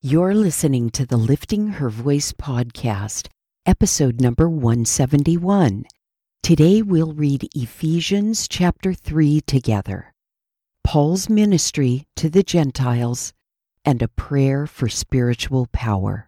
You're listening to the Lifting Her Voice podcast, episode number 171. Today we'll read Ephesians chapter 3 together. Paul's ministry to the Gentiles and a prayer for spiritual power.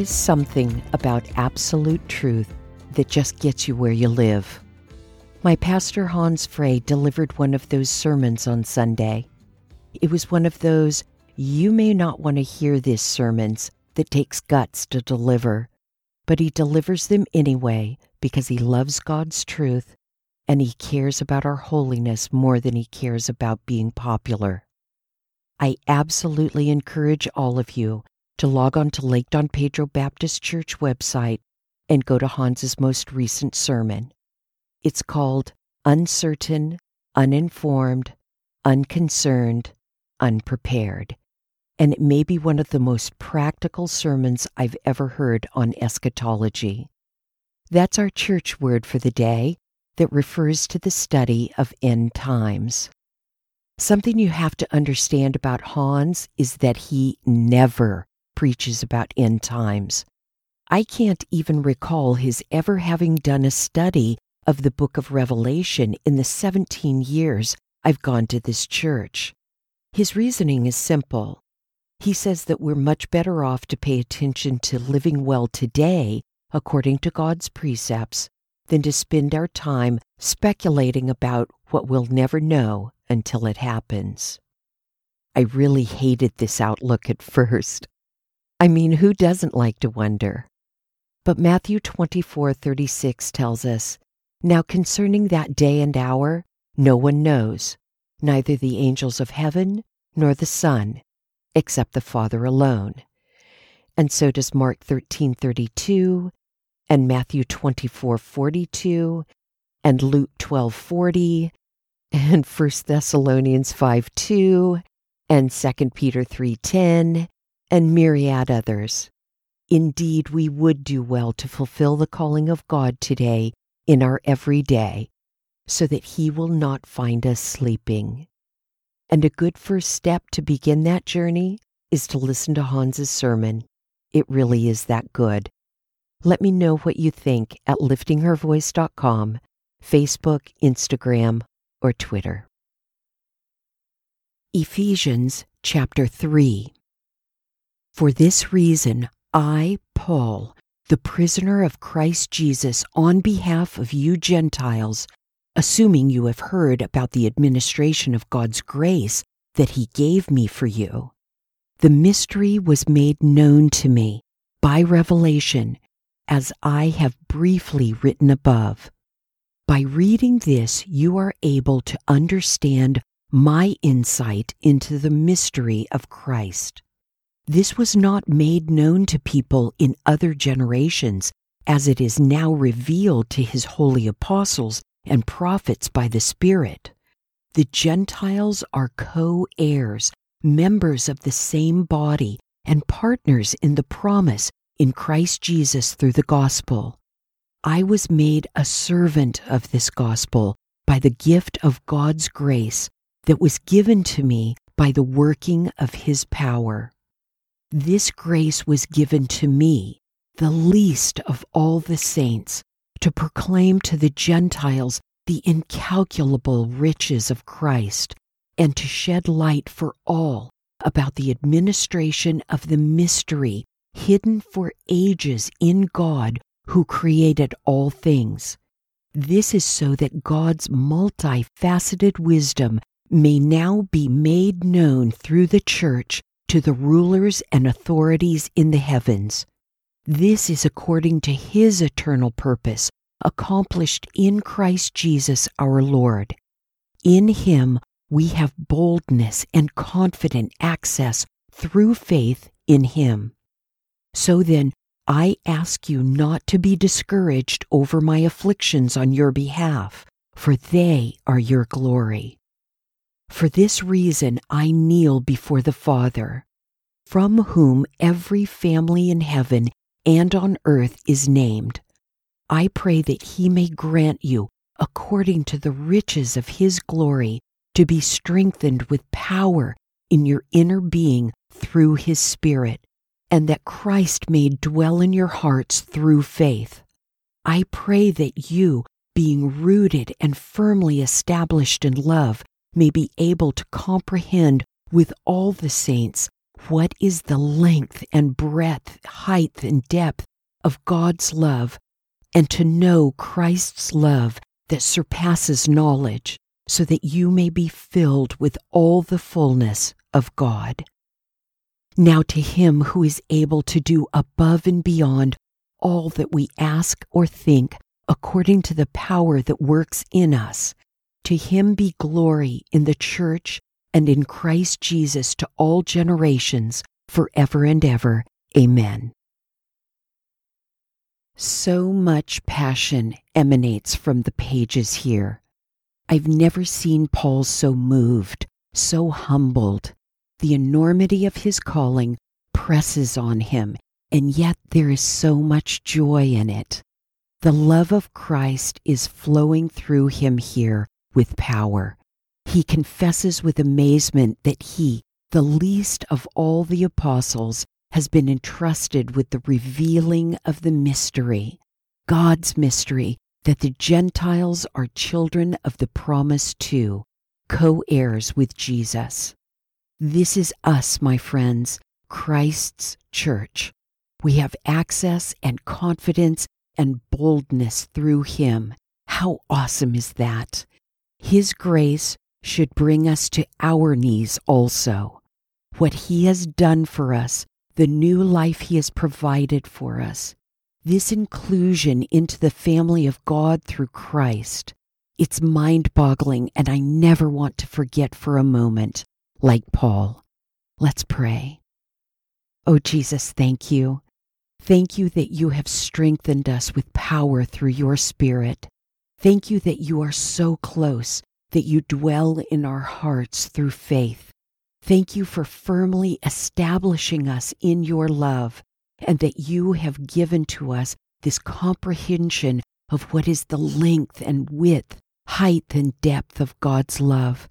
Is something about absolute truth that just gets you where you live. My pastor Hans Frey delivered one of those sermons on Sunday. It was one of those you may not want to hear this sermons that takes guts to deliver, but he delivers them anyway because he loves God's truth and he cares about our holiness more than he cares about being popular. I absolutely encourage all of you to log on to Lake Don Pedro Baptist Church website and go to Hans's most recent sermon. It's called Uncertain, Uninformed, Unconcerned, Unprepared. And it may be one of the most practical sermons I've ever heard on eschatology. That's our church word for the day that refers to the study of end times. Something you have to understand about Hans is that he never preaches about end times. I can't even recall his ever having done a study of the book of Revelation in the 17 years I've gone to this church. His reasoning is simple. He says that we're much better off to pay attention to living well today according to God's precepts than to spend our time speculating about what we'll never know until it happens. I really hated this outlook at first. I mean, who doesn't like to wonder? But Matthew 24:36 tells us, "Now concerning that day and hour, no one knows, neither the angels of heaven nor the Son, except the Father alone." And so does Mark 13:32 and Matthew 24:42 and Luke 12:40 and 1 Thessalonians 5:2 and 2 Peter 3:10 and myriad others. Indeed, we would do well to fulfill the calling of God today in our everyday, so that He will not find us sleeping. And a good first step to begin that journey is to listen to Hans's sermon. It really is that good. Let me know what you think at liftinghervoice.com, Facebook, Instagram, or Twitter. Ephesians chapter 3 for this reason, I, Paul, the prisoner of Christ Jesus, on behalf of you Gentiles, assuming you have heard about the administration of God's grace that He gave me for you, the mystery was made known to me by revelation, as I have briefly written above. By reading this, you are able to understand my insight into the mystery of Christ. This was not made known to people in other generations, as it is now revealed to his holy apostles and prophets by the Spirit. The Gentiles are co heirs, members of the same body, and partners in the promise in Christ Jesus through the gospel. I was made a servant of this gospel by the gift of God's grace that was given to me by the working of his power. This grace was given to me, the least of all the saints, to proclaim to the Gentiles the incalculable riches of Christ, and to shed light for all about the administration of the mystery hidden for ages in God who created all things. This is so that God's multifaceted wisdom may now be made known through the church to the rulers and authorities in the heavens. This is according to his eternal purpose, accomplished in Christ Jesus our Lord. In him we have boldness and confident access through faith in him. So then, I ask you not to be discouraged over my afflictions on your behalf, for they are your glory. For this reason I kneel before the Father, from whom every family in heaven and on earth is named. I pray that he may grant you, according to the riches of his glory, to be strengthened with power in your inner being through his Spirit and that Christ may dwell in your hearts through faith. I pray that you, being rooted and firmly established in love, may be able to comprehend with all the saints what is the length and breadth, height and depth of God's love, and to know Christ's love that surpasses knowledge, so that you may be filled with all the fullness of God. Now to him who is able to do above and beyond all that we ask or think according to the power that works in us, to him be glory in the church and in Christ Jesus to all generations, forever and ever. Amen. So much passion emanates from the pages here. I've never seen Paul so moved, so humbled, the enormity of his calling presses on him, and yet there is so much joy in it. The love of Christ is flowing through him here with power. He confesses with amazement that he, the least of all the apostles, has been entrusted with the revealing of the mystery, God's mystery, that the Gentiles are children of the promise too, co heirs with Jesus. This is us, my friends, Christ's church. We have access and confidence and boldness through Him. How awesome is that? His grace should bring us to our knees also. What He has done for us, the new life He has provided for us, this inclusion into the family of God through Christ. It's mind boggling, and I never want to forget for a moment like Paul. Let's pray. Oh, Jesus, thank you. Thank you that you have strengthened us with power through your Spirit. Thank you that you are so close, that you dwell in our hearts through faith. Thank you for firmly establishing us in your love, and that you have given to us this comprehension of what is the length and width, height and depth of God's love.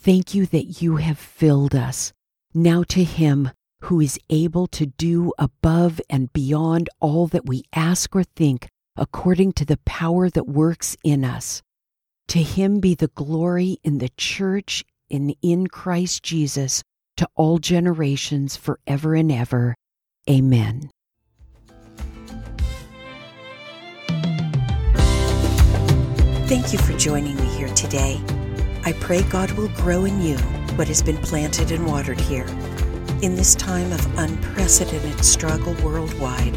Thank you that you have filled us. Now to him who is able to do above and beyond all that we ask or think, according to the power that works in us. To him be the glory in the church and in Christ Jesus to all generations forever and ever. Amen. Thank you for joining me here today. I pray God will grow in you what has been planted and watered here. In this time of unprecedented struggle worldwide,